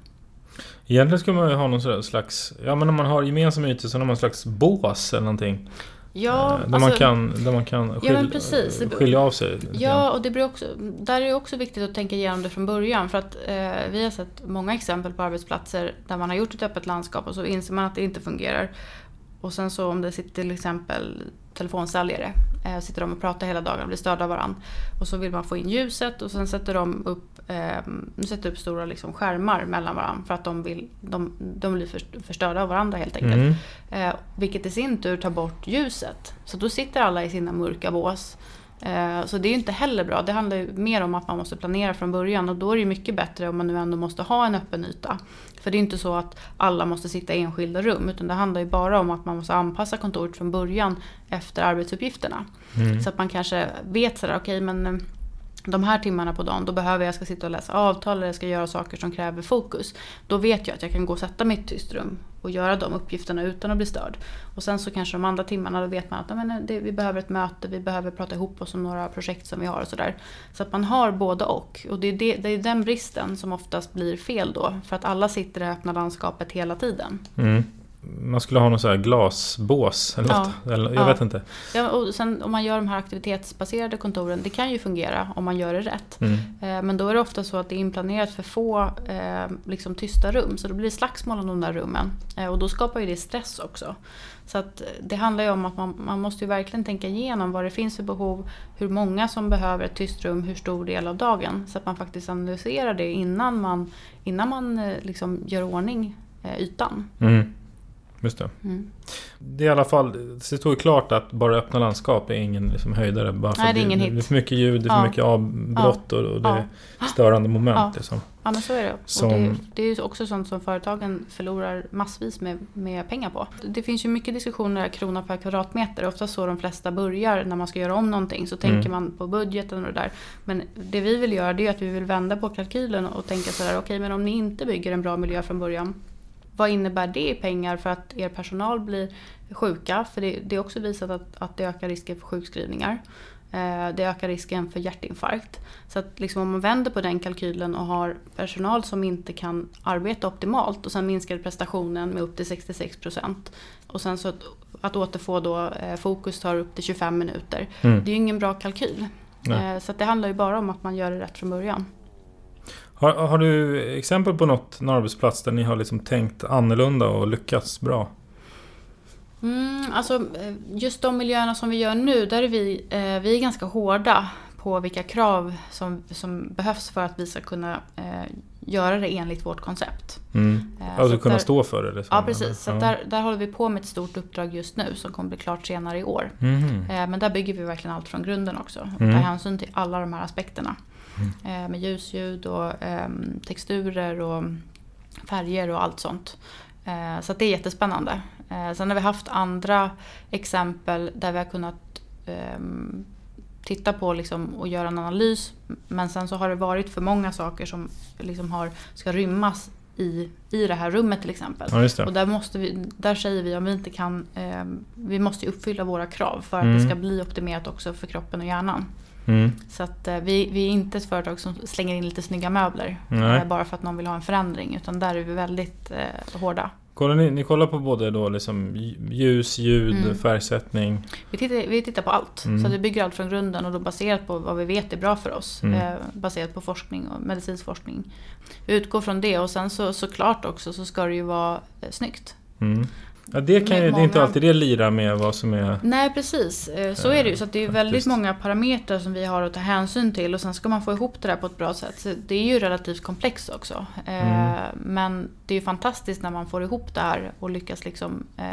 Egentligen skulle man ju ha någon slags... Ja men om man har gemensamma ytor så har man någon slags bås eller någonting. Ja, Eh, där, alltså- man kan, där man kan Ja, skilja, men precis. Det- skilja av sig. Ja, och det blir också, där är det också viktigt att tänka igenom det från början. För att eh, vi har sett många exempel på arbetsplatser där man har gjort ett öppet landskap och så inser man att det inte fungerar. Och sen så om det sitter till exempel telefonsäljare, eh, sitter de och pratar hela dagen och blir störda av varandra. Och så vill man få in ljuset och sen sätter de upp, eh, de sätter upp stora liksom skärmar mellan varandra för att de, vill, de, de blir först- förstörda av varandra helt enkelt. Mm. Eh, vilket i sin tur tar bort ljuset. Så då sitter alla i sina mörka bås. Eh, så det är ju inte heller bra. Det handlar ju mer om att man måste planera från början och då är det ju mycket bättre om man nu ändå måste ha en öppen yta. För det är inte så att alla måste sitta i enskilda rum utan det handlar ju bara om att man måste anpassa kontoret från början efter arbetsuppgifterna. Mm. Så att man kanske vet sådär, okej men eh, de här timmarna på dagen, då behöver jag ska sitta och läsa avtal eller jag ska göra saker som kräver fokus. Då vet jag att jag kan gå och sätta mig i ett tyst rum och göra de uppgifterna utan att bli störd. Och sen så kanske de andra timmarna, då vet man att men, eh, det, vi behöver ett möte, vi behöver prata ihop oss om några projekt som vi har och sådär. Så att man har både och. Och det är, det, det är den bristen som oftast blir fel då. För att alla sitter i det öppna landskapet hela tiden. Mm. Man skulle ha någon sån här glasbås eller Ja. något. Eller, jag Ja. vet inte. Ja, och sen om man gör de här aktivitetsbaserade kontoren, det kan ju fungera om man gör det rätt. Mm. Eh, Men då är det ofta så att det är inplanerat för få eh, liksom tysta rum. Så då blir det slagsmål om de där rummen. Eh, och då skapar ju det stress också. Så att det handlar ju om att man, man måste ju verkligen tänka igenom vad det finns för behov. Hur många som behöver ett tyst rum, hur stor del av dagen. Så att man faktiskt analyserar det innan man, innan man liksom gör ordning ytan. Mm. Just det. Mm. Det är i alla fall, det står ju klart att bara öppna landskap är ingen liksom höjdare. Bara för Nej, det är ingen det, hit. det är för mycket ljud, det är för Ja. mycket avbrott och, och det är Ja. störande moment. Ja. Liksom. Ja men så är det. Som- Och det, det är ju också sånt som företagen förlorar massvis med, med pengar på. Det finns ju mycket diskussioner krona per kvadratmeter. Ofta så de flesta börjar när man ska göra om någonting. Så tänker Mm. man på budgeten och det där. Men det vi vill göra det är att vi vill vända på kalkylen och tänka sådär. Okej men om ni inte bygger en bra miljö från början. Vad innebär det i pengar för att er personal blir sjuka? För det, det är också visat att, att det ökar risken för sjukskrivningar. Eh, Det ökar risken för hjärtinfarkt. Så att liksom om man vänder på den kalkylen och har personal som inte kan arbeta optimalt och sen minskar prestationen med upp till 66%. Och sen så att, att återfå då eh, fokus tar upp till 25 minuter. Mm. Det är ju ingen bra kalkyl. Nej. Eh, Så det handlar ju bara om att man gör det rätt från början. Har, har du exempel på något, någon arbetsplats där ni har liksom tänkt annorlunda och lyckats bra? Mm, alltså, just de miljöerna som vi gör nu, där är vi, eh, vi är ganska hårda på vilka krav som, som behövs för att vi ska kunna eh, göra det enligt vårt koncept. Mm. Eh, Alltså så kunna där- stå för det? Liksom, Ja precis, eller? så att där, där håller vi på med ett stort uppdrag just nu som kommer bli klart senare i år. Mhm. Eh, Men där bygger vi verkligen allt från grunden också. Och Mm. tar hänsyn till alla de här aspekterna. Eh, Med ljus, ljud och ehm, texturer och färger och allt sånt. Eh, Så att det är jättespännande. Eh, Sen har vi haft andra exempel där vi har kunnat ehm, titta på liksom och göra en analys. Men sen så har det varit för många saker som liksom har, ska rymmas i, i det här rummet till exempel. Ja. Och där, måste vi, där säger vi om vi inte kan, eh, vi måste uppfylla våra krav för att Mm. det ska bli optimerat också för kroppen och hjärnan. Mm. Så att eh, vi, vi är inte ett företag som slänger in lite snygga möbler Nej. eh, bara för att någon vill ha en förändring. Utan där är vi väldigt eh, hårda. Kollar ni, ni kollar på både då liksom ljus, ljud, Mm. färgsättning? Vi tittar, vi tittar på allt. Mm. Så vi bygger allt från grunden och då baserat på vad vi vet är bra för oss. Mm. Eh, baserat på forskning och medicinsk forskning. Vi utgår från det och sen så såklart också så ska det ju vara eh, snyggt. Ja, det, kan ju, det är inte många- alltid det lirar med vad som är... Nej precis, Eh, så är det ju. Så det är ju väldigt många parametrar som vi har att ta hänsyn till och sen ska man få ihop det där på ett bra sätt. Så det är ju relativt komplext också. Eh, Mm. Men det är ju fantastiskt när man får ihop det här och lyckas liksom eh,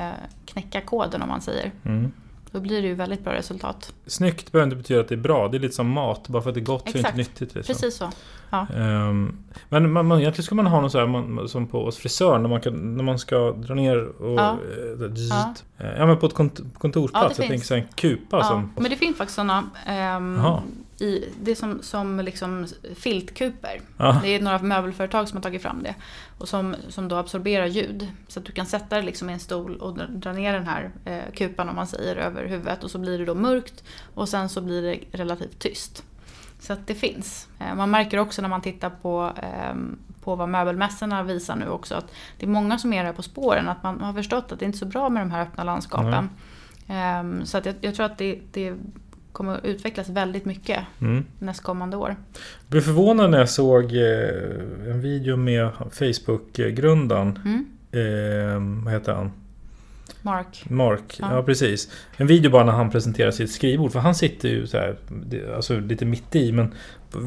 knäcka koden om man säger. Mm. Då blir det ju väldigt bra resultat. Snyggt behöver inte betyda att det är bra. Det är lite som mat. Bara för att det är gott så är det Exakt. inte nyttigt. Liksom. Precis så. Ja. Ehm, men man, man, egentligen ska man ha något så här man, som på hos frisören när man, kan, när man ska dra ner och... Ja. eh, zzzt. Ja. Ja men på ett kont- Ja, kontorsplats. det jag tänker finns. här en kupa Ja, som... men det finns faktiskt sådana. ehm, Jaha. i, det är som, som liksom filtkuper. Ja. Det är några möbelföretag som har tagit fram det. Och som, som då absorberar ljud. Så att du kan sätta dig liksom i en stol och dra, dra ner den här eh, kupan om man säger över huvudet. Och så blir det då mörkt och sen så blir det relativt tyst. Så att det finns. Eh, man märker också när man tittar på, ehm, på vad möbelmässorna visar nu också att det är många som är där på spåren. Att man har förstått att det är inte är så bra med de här öppna landskapen. Ehm, så att jag, jag tror att det, det kommer att utvecklas väldigt mycket Mm. nästkommande år. Jag blev förvånad när jag såg eh, en video med Facebook-grundaren. Mm. Eh, vad heter han? Mark. Mark, ja. Ja. precis. En video bara när han presenterar sitt skrivbord. För han sitter ju så här, det- alltså lite mitt i. Men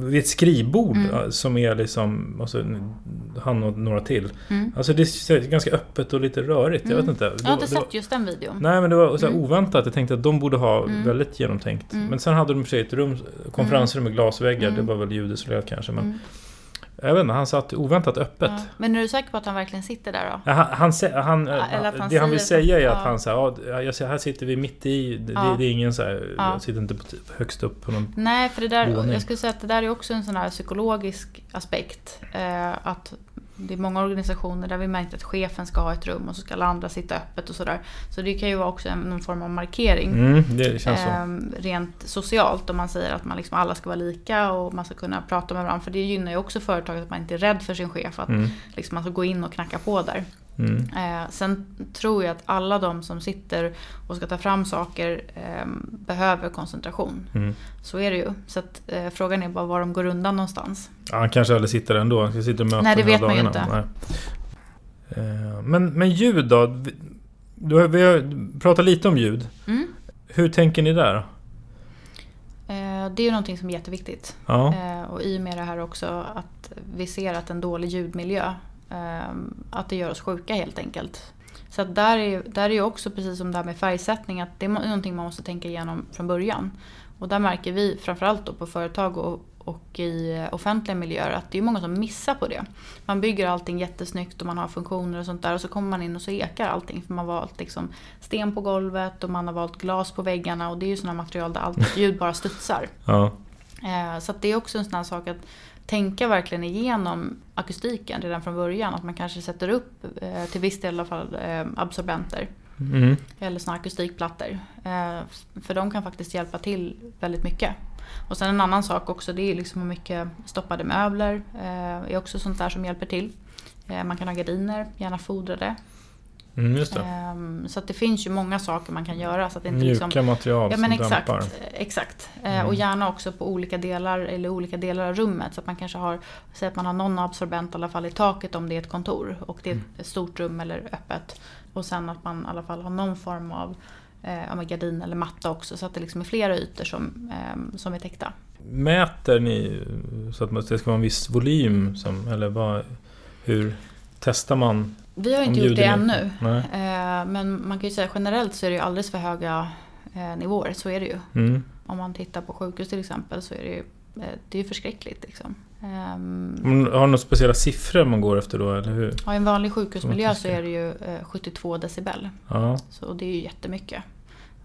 vid ett skrivbord Mm. som är liksom, alltså, han och några till. Mm. Alltså det är ganska öppet och lite rörigt. Jag vet Mm. inte. Jag har Det- inte det var- sett just den videon. Nej men det var så här Mm. oväntat. Jag tänkte att de borde ha Mm. väldigt genomtänkt. Mm. Men sen hade de för sig ett rum, konferensrum med glasväggar. Mm. Det var väl ljudisolerat kanske. Men, Mm. Jag vet inte, han satt oväntat öppet. Ja. Men är du säker på att han verkligen sitter där då? Ja, Han, han, han, han det han vill säga är att han säger ja, jag här sitter vi mitt i. Det, det, är ingen så här, Ja. jag sitter inte på, högst upp på någon... Nej, för det där, Våning. jag skulle säga att det där är också en sån här psykologisk aspekt. Eh, att det är många organisationer där vi märkt att chefen ska ha ett rum och så ska alla andra sitta öppet och sådär. Så det kan ju vara också en, någon form av markering. Mm, det känns så. Ehm, rent socialt om man säger att man liksom alla ska vara lika och man ska kunna prata med varandra. För det gynnar ju också företaget att man inte är rädd för sin chef. Att Mm. liksom man ska gå in och knacka på där. Mm. Eh, sen tror jag att alla de som sitter och ska ta fram saker eh, behöver koncentration. Mm. Så är det ju. Så att, eh, frågan är bara var de går undan någonstans. Ja, han kanske aldrig sitter ändå. Han kanske sitter och möten Nej, det vet man ju dagarna. Nej. Eh, Men, men ljud då? Vi- Du har, vi har pratat lite om ljud. Mm. Hur tänker ni där? Eh, det är ju någonting som är jätteviktigt. Ja. Eh, och i och med det här också att vi ser att en dålig ljudmiljö, att det gör oss sjuka helt enkelt. Så där är, där är också precis som det här med färgsättning, att det är någonting man måste tänka igenom från början. Och där märker vi framförallt då på företag och, och i offentliga miljöer att det är många som missar på det. Man bygger allting jättesnyggt och man har funktioner och sånt där och så kommer man in och så ekar allting för man har valt liksom sten på golvet och man har valt glas på väggarna och det är ju sådana material där allt ljud bara studsar. Ja. Eh, Så det är också en sån här sak att tänka verkligen igenom akustiken redan från början. Att man kanske sätter upp, eh, till viss del i alla fall, eh, absorbenter. Mm. Eller såna akustikplattor. Eh, För de kan faktiskt hjälpa till väldigt mycket. Och sen en annan sak också, det är liksom hur mycket stoppade möbler. eh, är också sånt där som hjälper till. Man kan ha gardiner, gärna fodrade. Mm, just det. Eh, Så det finns ju många saker man kan göra. Så att det inte Mjuka liksom, material Ja som men exakt. dämpar. exakt. Eh, Mm. Och gärna också på olika delar, eller olika delar av rummet. Så att man kanske har, säg att man har någon absorbent i alla fall i taket om det är ett kontor. Och det är Mm. ett stort rum eller öppet. Och sen att man i alla fall har någon form av eh, gardin eller matta också. Så att det liksom är flera ytor som, eh, som är täckta. Mäter ni så att det ska vara en viss volym? Som, eller vad, hur testar man? Vi har inte gjort det ännu. Nej. Eh, men man kan ju säga generellt så är det ju alldeles för höga eh, nivåer. Så är det ju. Mm. Om man tittar på sjukhus till exempel så är det ju eh, det är förskräckligt. Liksom. Ehm, Har du några speciella siffror man går efter då, eller hur? Ja, I en vanlig sjukhusmiljö så är det ju eh, 72 decibel. Ja. Så det är ju jättemycket.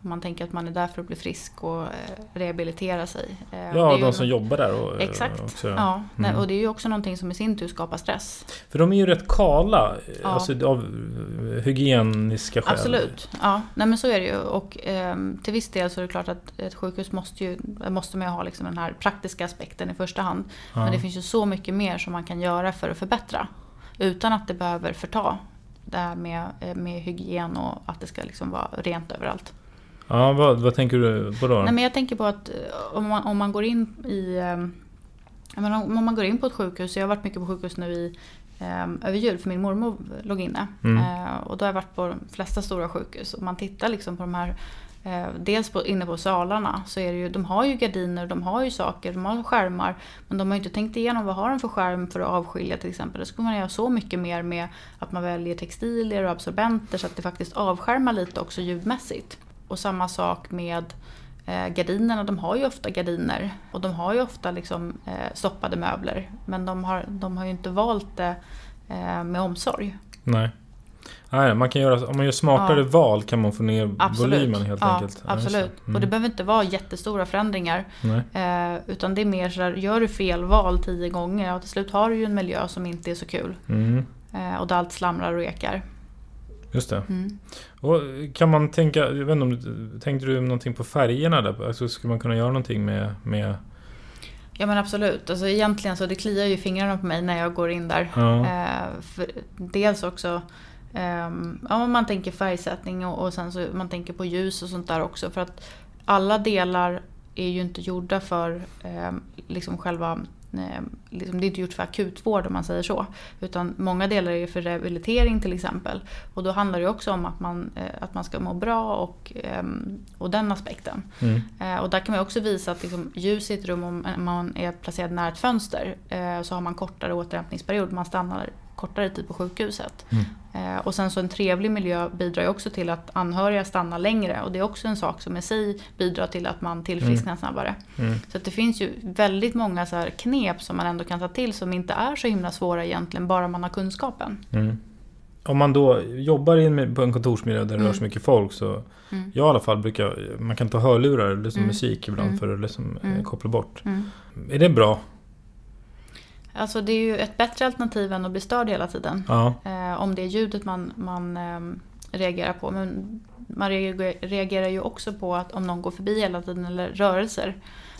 Man tänker att man är där för att bli frisk och eh, rehabilitera sig. Eh, Ja, de som jobbar där och, Exakt. också. Ja, Mm. och det är ju också någonting som i sin tur skapar stress. För de är ju rätt kala, Ja. alltså av hygieniska skäl. Absolut. Ja, nej men så är det ju. Och ehm, till viss del så är det klart att ett sjukhus måste ju måste man ju ha liksom den här praktiska aspekten i första hand. Ja. Men det finns ju så mycket mer som man kan göra för att förbättra. Utan att det behöver förta det här med, eh, med hygien och att det ska liksom vara rent överallt. Ja, vad, vad tänker du på då? Nej, men jag tänker på att eh, om man, om man går in i... eh, jag menar, om man går in på ett sjukhus, jag har varit mycket på sjukhus nu i, eh, över jul för min mormor låg inne. Mm. Eh, och då har jag varit på de flesta stora sjukhus. Och man tittar liksom på de här, eh, dels på, inne på salarna så är det ju, de har ju gardiner, de har ju saker, de har skärmar. Men de har ju inte tänkt igenom vad har de för skärm för att avskilja till exempel. Då skulle man göra så mycket mer med att man väljer textilier och absorbenter så att det faktiskt avskärmar lite också ljudmässigt. Och samma sak med eh, gardinerna, de har ju ofta gardiner och de har ju ofta liksom, eh, stoppade möbler. Men de har, de har ju inte valt det eh, med omsorg. Nej. Nej, man kan göra, om man gör smartare Ja. val kan man få ner Absolut. volymen helt ja, enkelt. Absolut. Mm. Och det behöver inte vara jättestora förändringar. Eh, utan det är mer så här, gör du fel val tio gånger, ja, till slut har du ju en miljö som inte är så kul. Mm. Eh, och där allt slamrar och ekar. Just det. Mm. Och kan man tänka, jag vet inte om tänkte du någonting på färgerna där? Alltså skulle man kunna göra någonting med, med Ja men absolut. Alltså egentligen så det kliar ju fingrarna på mig när jag går in där. Ja. Eh, dels också ehm, ja, man tänker färgsättning och, och sen så man tänker på ljus och sånt där också. För att alla delar är ju inte gjorda för ehm, liksom själva Liksom, det är inte gjort för akutvård om man säger så. Utan många delar är för rehabilitering till exempel. Och då handlar det också om att man, eh, att man ska må bra och, ehm, och den aspekten. Mm. Eh, Och där kan man också visa att liksom, ljus i ett rum, om man är placerad nära ett fönster, eh, så har man kortare återhämtningsperiod. Man stannar kortare tid på sjukhuset. Mm. Eh, och sen så en trevlig miljö bidrar ju också till att anhöriga stannar längre och det är också en sak som i sig bidrar till att man tillfrisknar snabbare. Mm. Så det finns ju väldigt många så knep som man ändå kan ta till som inte är så himla svåra egentligen, bara man har kunskapen. Mm. Om man då jobbar i en, på en kontorsmiljö där det Mm. rör så mycket folk så Mm. jag i alla fall brukar, man kan ta hörlurar, liksom Mm. musik ibland Mm. för att liksom, eh, Mm. koppla bort. Mm. Är det bra? Alltså det är ju ett bättre alternativ än att bli störd hela tiden. Ja. Eh, om det är ljudet man, man ehm, reagerar på. Men man reagerar, ju också på att om någon går förbi hela tiden eller rörelser.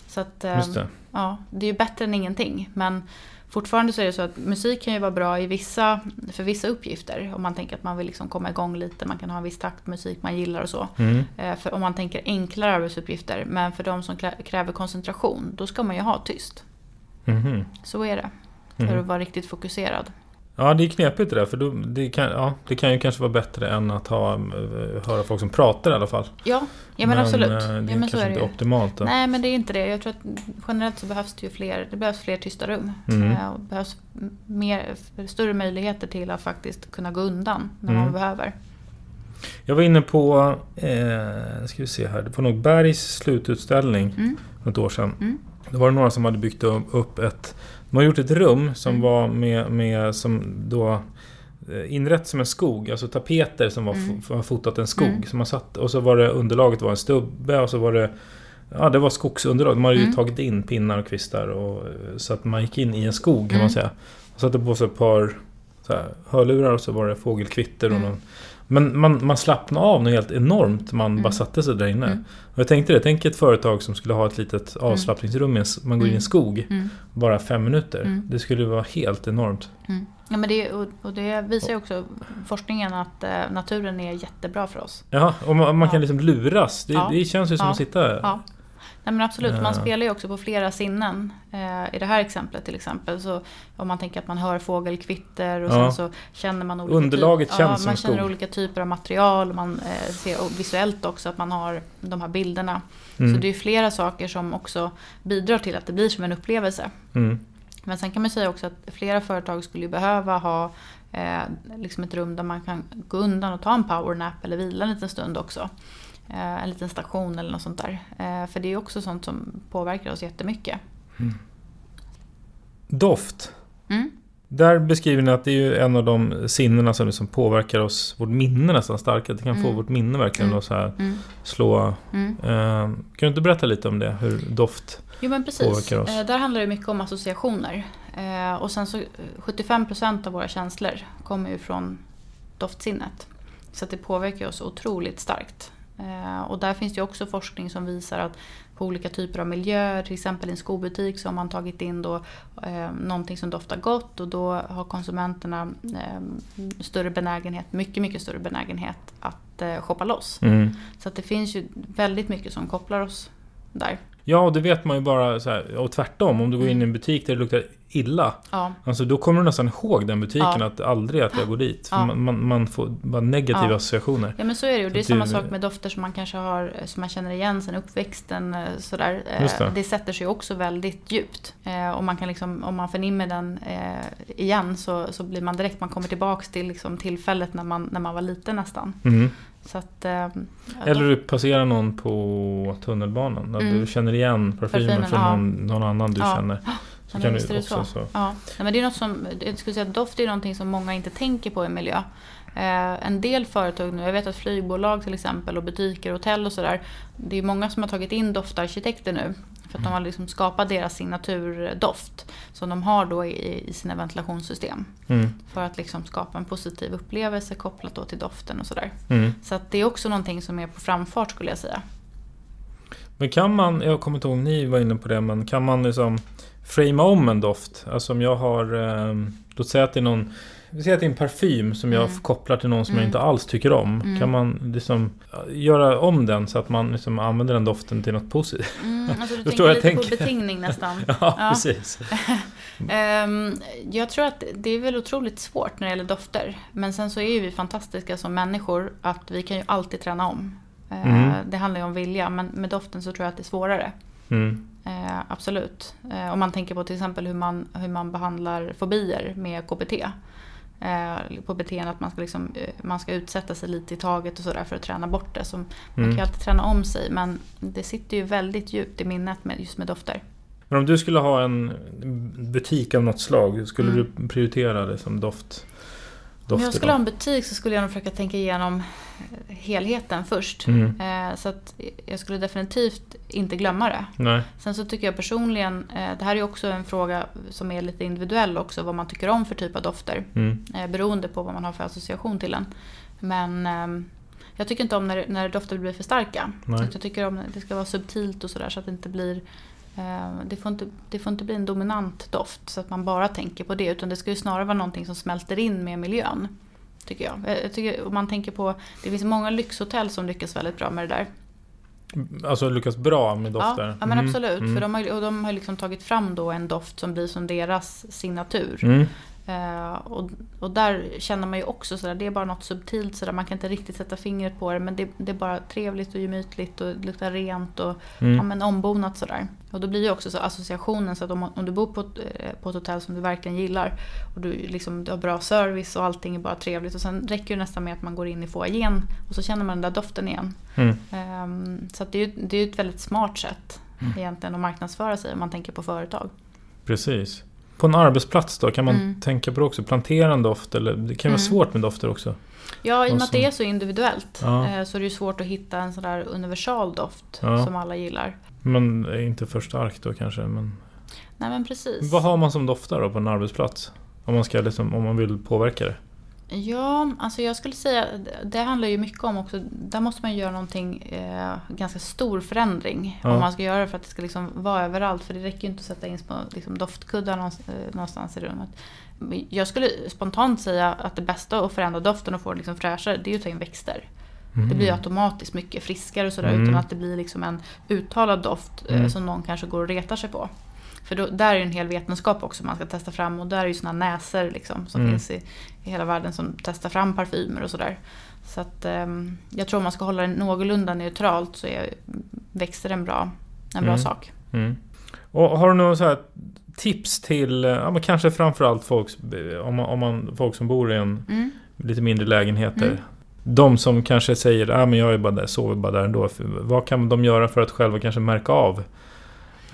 Så att, Just det. Ja, det är ju bättre än ingenting. Men fortfarande så är det så att musik kan ju vara bra i vissa, för vissa uppgifter. Om man tänker att man vill liksom komma igång lite, man kan ha en viss taktmusik man gillar och så. Mm. Eh, För om man tänker enklare arbetsuppgifter. Men för de som kräver koncentration, då ska man ju ha tyst. Mhm. Så är det. För Mhm. att vara riktigt fokuserad. Ja, det är knepigt det där. För då, det, kan, ja, det kan ju kanske vara bättre än att ha, eh, höra folk som pratar i alla fall. Ja, ja men, absolut. eh, Det ja, är men kanske är det inte ju. optimalt. Då. Nej, men det är inte det. Jag tror att generellt så behövs det ju fler, det behövs fler tysta rum. Mm. Eh, Och det behövs mer, större möjligheter till att faktiskt kunna gå undan när Mm. man behöver. Jag var inne på, eh, ska vi se här, på Bergs slututställning Mm. för ett år sedan. Mm. Då var det några som hade byggt upp ett, de har gjort ett rum som Mm. var med, med som då eh, inrett som en skog, alltså tapeter som var, Mm. fotat en skog. Mm. Som man satt, och så var det underlaget var en stubbe och så var det Ja, det var skogsunderlag. De hade ju Mm. tagit in pinnar och kvistar och, eh, så att man gick in i en skog kan Mm. man säga. Och satte på sig ett par så här, hörlurar och så var det fågelkvitter och Mm. någon men man, man slappnade av något helt enormt. Man Mm. bara satte sig där inne. Mm. Och jag tänkte det, tänk ett företag som skulle ha ett litet avslappningsrum. i en s- Man går in i en Mm. skog. Mm. Bara fem minuter. Mm. Det skulle vara helt enormt. Mm. Ja, men det, och, det visar ju också forskningen att eh, naturen är jättebra för oss. Ja, och man, man kan liksom luras. Det, Ja. det känns ju som Ja. att sitta... Ja. Nej, men absolut, man Eh. spelar ju också på flera sinnen. Eh, I det här exemplet till exempel. Så om man tänker att man hör fågelkvitter och Ja. sen så känner man olika, Underlaget typ, känns ja, man känner skog. olika typer av material. Man eh, ser visuellt också att man har de här bilderna. Mm. Så det är flera saker som också bidrar till att det blir som en upplevelse. Mm. Men sen kan man säga också att flera företag skulle behöva ha eh, liksom ett rum där man kan gå undan och ta en powernap eller vila en liten stund också. Eh, en liten station eller något sånt där. Eh, för det är också sånt som påverkar oss jättemycket. Doft. Mm. Där beskriver ni att det är ju en av de sinnena som liksom påverkar oss, vårt minne nästan starkare. Det kan få Mm. vårt minne verkligen Mm. att så här Mm. slå... Mm. Eh, kan du inte berätta lite om det? Hur doft... Jo men precis. Påverkar oss. Eh, där handlar det mycket om associationer. Eh, och sen så eh, 75% av våra känslor kommer ju från doftsinnet. Så det påverkar oss otroligt starkt. Eh, och där finns det också forskning som visar att på olika typer av miljöer, till exempel i en skobutik så har man tagit in då, eh, någonting som doftar gott och då har konsumenterna eh, större benägenhet, mycket, mycket större benägenhet att eh, shoppa loss. Mm. Så att det finns ju väldigt mycket som kopplar oss där. Ja, och det vet man ju bara så här, och tvärtom. Om du går in i Mm. en butik där det luktar illa. Ja. Alltså då kommer du nästan ihåg den butiken, Ja. att aldrig att jag går dit. Ja. man, man, man får bara negativa Ja. associationer. Ja men så är det ju. Det är samma du- sak med dofter som man kanske har, som man känner igen sen uppväxten. eh, Sådär. Eh, det. Det sätter sig också väldigt djupt. Eh, Och man kan liksom, om man förnimmer den eh, igen så, så blir man direkt, man kommer tillbaks till liksom tillfället när man, när man var liten nästan. Mm. Att, eh, ja, Eller du passerar någon på tunnelbanan. Där Mm. du känner igen parfymen Parfymen, från någon, någon annan du Ja. känner. Ja, kan men visst är det så. så. Ja. Nej, men det är något som, jag skulle säga att doft är någonting som många inte tänker på i miljö. Eh, en del företag nu, jag vet att flygbolag till exempel och butiker, hotell och sådär. Det är många som har tagit in doftarkitekter nu. För att de har liksom skapat deras signaturdoft. Som de har då i, i sina ventilationssystem. Mm. För att liksom skapa en positiv upplevelse kopplat då till doften och sådär. Mm. Så det är också någonting som är på framfart skulle jag säga. Men kan man, jag kommer inte ihåg om ni var inne på det, men kan man liksom framea om en doft? Alltså om jag har, eh, låt säga att det är någon vi säger att det är en parfym som jag Mm. kopplar till någon som jag Mm. inte alls tycker om. Mm. Kan man liksom göra om den så att man liksom använder den doften till något positivt? Mm, alltså du tänker jag lite tänker? på betingning nästan. Ja, precis. Ehm, jag tror att det är väl otroligt svårt när det gäller dofter. Men sen så är ju vi fantastiska som människor att vi kan ju alltid träna om. Eh, Mm. Det handlar ju om vilja, men med doften så tror jag att det är svårare. Mm. Eh, absolut. Eh, om man tänker på till exempel hur man, hur man behandlar fobier med KBT. eh, på beteende att man ska, liksom, eh, man ska utsätta sig lite i taget och sådär för att träna bort det. Så Man Mm. kan ju alltid träna om sig men det sitter ju väldigt djupt i minnet med, just med dofter. Men om du skulle ha en butik av något slag, skulle Mm. du prioritera det som doft? Om jag skulle ha en butik så skulle jag nog försöka tänka igenom eh, helheten först. Mm. Eh, Så att jag skulle definitivt inte glömma det. Nej. Sen så tycker jag personligen, eh, det här är också en fråga som är lite individuell också, vad man tycker om för typ av dofter. Mm. Eh, Beroende på vad man har för association till den. Men ehm, jag tycker inte om när, när dofter blir för starka. Jag tycker om det ska vara subtilt och sådär så att det inte blir det får, inte, det får inte bli en dominant doft så att man bara tänker på det. Utan det ska ju snarare vara någonting som smälter in med miljön. Tycker jag. jag, jag tycker, man tänker på, det finns många lyxhotell som lyckas väldigt bra med det där. Alltså lyckas bra med dofter? Ja, ja men Mm. absolut. Mm. För de har, och de har liksom tagit fram då en doft som blir som deras signatur. Mm. Eh, och, och där känner man ju också sådär, det är bara något subtilt sådär, man kan inte riktigt sätta fingret på det men det, det är bara trevligt och gemytligt och det luktar rent och Mm. ja, men ombonat sådär. Och då blir ju också så associationen så att om, om du bor på ett, eh, på ett hotell som du verkligen gillar och du, liksom, du har bra service och allting är bara trevligt och sen räcker det nästan med att man går in i foajén och så känner man den där doften igen. Mm. Ehm, så det är ju det är ett väldigt smart sätt egentligen att marknadsföra sig om man tänker på företag. Precis. På en arbetsplats då, kan man Mm. tänka på det också? Plantera en doft? Eller, det kan ju vara Mm. svårt med dofter också. Ja, i och med att det är så individuellt Ja. eh, så är det ju svårt att hitta en sån där universal doft Ja. som alla gillar. Men inte för stark då kanske. Men... Nej men precis. Vad har man som doftar då på en arbetsplats? Om man, ska liksom, om man vill påverka det. Ja, alltså jag skulle säga, det handlar ju mycket om också, där måste man göra någonting, eh, ganska stor förändring. Ja. Om man ska göra det för att det ska liksom vara överallt. För det räcker ju inte att sätta in små liksom, doftkuddar någonstans, eh, någonstans i rummet. Jag skulle spontant säga att det bästa att förändra doften och få det liksom fräschare, det är ju att ta in växter. Det blir ju automatiskt mycket friskare och sådär Mm. utan att det blir liksom en uttalad doft eh, Mm. som någon kanske går och retar sig på. För då, där är en hel vetenskap också man ska testa fram och där är ju sådana näsor liksom, som Mm. finns i, i hela världen som testar fram parfymer och sådär. Så att ehm, jag tror om man ska hålla det någorlunda neutralt så är växter en bra, en bra Mm. sak. Mm. Och har du några så tips till, ja, men kanske framförallt folk, om man, om man, folk som bor i en Mm. lite mindre lägenheter? Mm. De som kanske säger att ah, men jag är bara där, sover bara där ändå. Vad kan de göra för att själva kanske märka av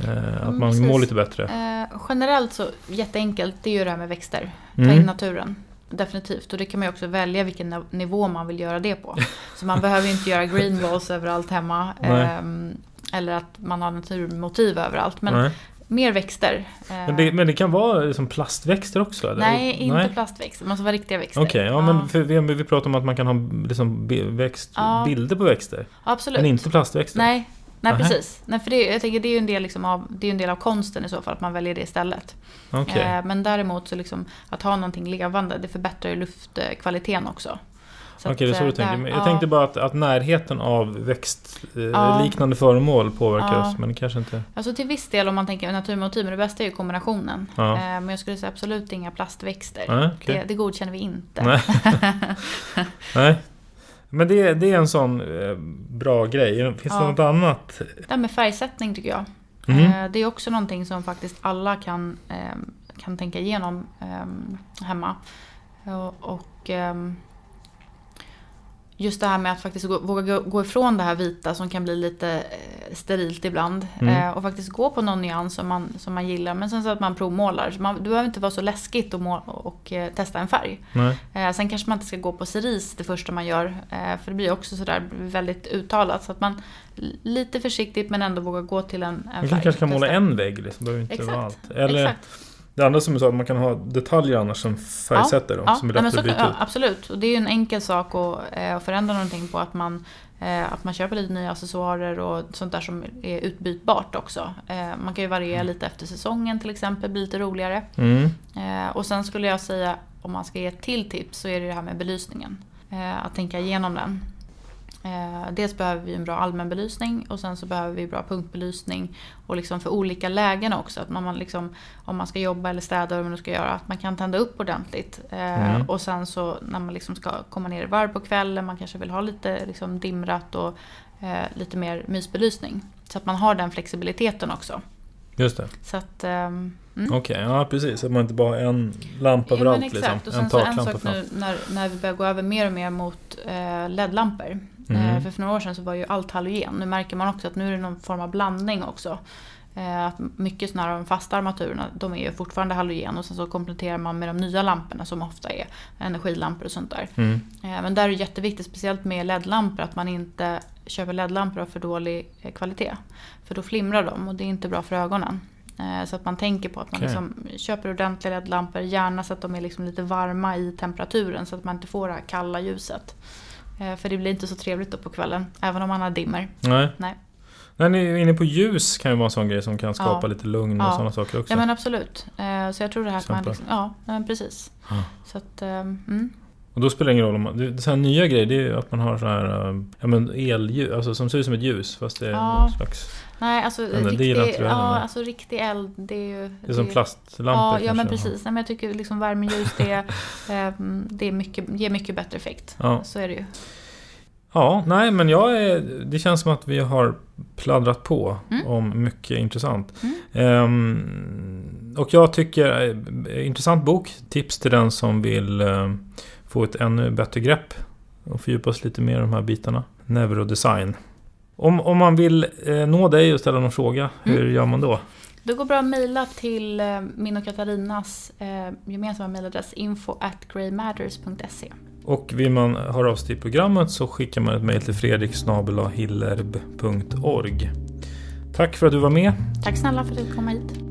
eh, att Mm, man precis. mår lite bättre? Eh, generellt så jätteenkelt, det är ju det här med växter. Ta Mm. in naturen. Definitivt. Och det kan man ju också välja vilken nivå man vill göra det på. Så man behöver ju inte göra green walls överallt hemma. Ehm, eller att man har naturmotiv överallt. Men Nej. mer växter. Eh, Men, det, men det kan vara liksom plastväxter också? Eller? nej, inte Nej. plastväxter. Det måste vara riktiga växter. Okej, ja, men för vi, vi pratar om att man kan ha liksom växt, Ja. bilder på växter. Absolut. Men inte plastväxter. Nej, nej Nähä. precis. Nej, för det, jag tänker, det är ju en del, liksom av, det är en del av konsten i så fall, att man väljer det istället. Okej. Eh, men däremot så liksom, att ha någonting levande, det förbättrar ju luftkvaliteten också. Så Okej, det är så eh, du tänker. där- Jag ja. tänkte bara att, att närheten av växtliknande Ja. eh, liknande föremål påverkar Ja. oss, men det kanske inte... Alltså till viss del om man tänker naturmotiv, men det bästa är ju kombinationen. Ja. Eh, men jag skulle säga absolut inga plastväxter. Okej. det, det godkänner vi inte. Nej. Nej. Men det, det är en sån eh, bra grej. Finns det Ja. något annat? Det här med färgsättning tycker jag. Eh, det är också någonting som faktiskt alla kan, eh, kan tänka igenom hemma. Och, och ehm, just det här med att faktiskt gå, våga gå, ifrån det här vita som kan bli lite eh, sterilt ibland. Mm. Eh, och faktiskt gå på någon nyans som man, som man gillar. Men sen så att man provmålar. Så man, det behöver inte vara så läskigt att må, och eh, testa en färg. Eh, sen kanske man inte ska gå på cerise det första man gör. För det blir också sådär väldigt uttalat. Så att man lite försiktigt men ändå vågar gå till en, en Man färg. kanske kan måla en vägg, liksom. behöver inte vara Exakt. allt. Eller Exakt. Det andra som är så att man kan ha detaljer annars som färgsätter då, som är lätt att byta ja, ut. absolut. Och det är ju en enkel sak att, eh, förändra någonting på. Att man, eh, att man köper lite nya accessoarer och sånt där som är utbytbart också. Eh, man kan ju variera lite efter säsongen till exempel, bli lite roligare. Mm. Eh, och sen skulle jag säga, om man ska ge ett till tips, så är det det här med belysningen. Eh, att tänka igenom den. Eh, dels behöver vi en bra allmänbelysning och sen så behöver vi bra punktbelysning. Och liksom för olika lägen också. Att man, liksom, om man ska jobba eller städa eller vad man nu ska göra, att man kan tända upp ordentligt. Eh, Mm. Och sen så när man liksom ska komma ner i varv på kvällen, man kanske vill ha lite liksom dimrat och eh, lite mer mysbelysning. Så att man har den flexibiliteten också. Just det. Så att, ehm, mm. Okej, ja precis. Så att man inte bara har en lampa Ja, överallt exakt. liksom. En så en taklampa sak nu när, när vi börjar gå över mer och mer mot eh, LED-lampor. Mm. Eh, för för några år sedan så var ju allt halogen. Nu märker man också att nu är det någon form av blandning också. Eh, att mycket sådana här de fasta armaturerna, de är ju fortfarande halogen och sen så kompletterar man med de nya lamporna som ofta är energilampor och sånt där. Mm. Eh, men där är det jätteviktigt, speciellt med LED-lampor, att man inte köper LED-lampor av för dålig kvalitet. För då flimrar de och det är inte bra för ögonen. Så att man tänker på att man Okej. liksom köper ordentliga LED-lampor, gärna så att de är liksom lite varma i temperaturen så att man inte får det här kalla ljuset. Eh, För det blir inte så trevligt då på kvällen, även om man har dimmer. Nej. Nej. När ni är inne på ljus kan ju vara en sån grej som kan skapa Ja. lite lugn och Ja. sådana saker också. Ja men absolut. Eh, Så jag tror det här att man liksom, ja men precis. Ja. Så att, eh, mm. Och då spelar det ingen roll om man... Det, så här nya grejer det är ju att man har så här... äh, Ja men elljus, alltså som ser ut som ett ljus fast det är Ja. någon slags... Nej, alltså Men riktig, ja, nej. alltså riktig eld, det är ju... Det är som plastlampor Ja, ja men precis. Nej, men jag tycker liksom värmeljus, det, eh, det är mycket, ger mycket bättre effekt. Ja. Så är det ju. Ja, nej men jag är... Det känns som att vi har pladdrat på Mm. om mycket intressant. Ehm, och jag tycker, eh, intressant bok. Tips till den som vill eh, få ett ännu bättre grepp och fördjupa sig lite mer i de här bitarna. Neurodesign. Om, om man vill eh, nå dig och ställa någon fråga, hur Mm. gör man då? Det går bra att mejla till eh, min och Katarinas eh, gemensamma mejladress info at greymatters.se. Och vill man höra av sig till programmet så skickar man ett mejl till fredriksnabelahillerb.org. Tack för att du var med. Tack snälla för att du kom hit.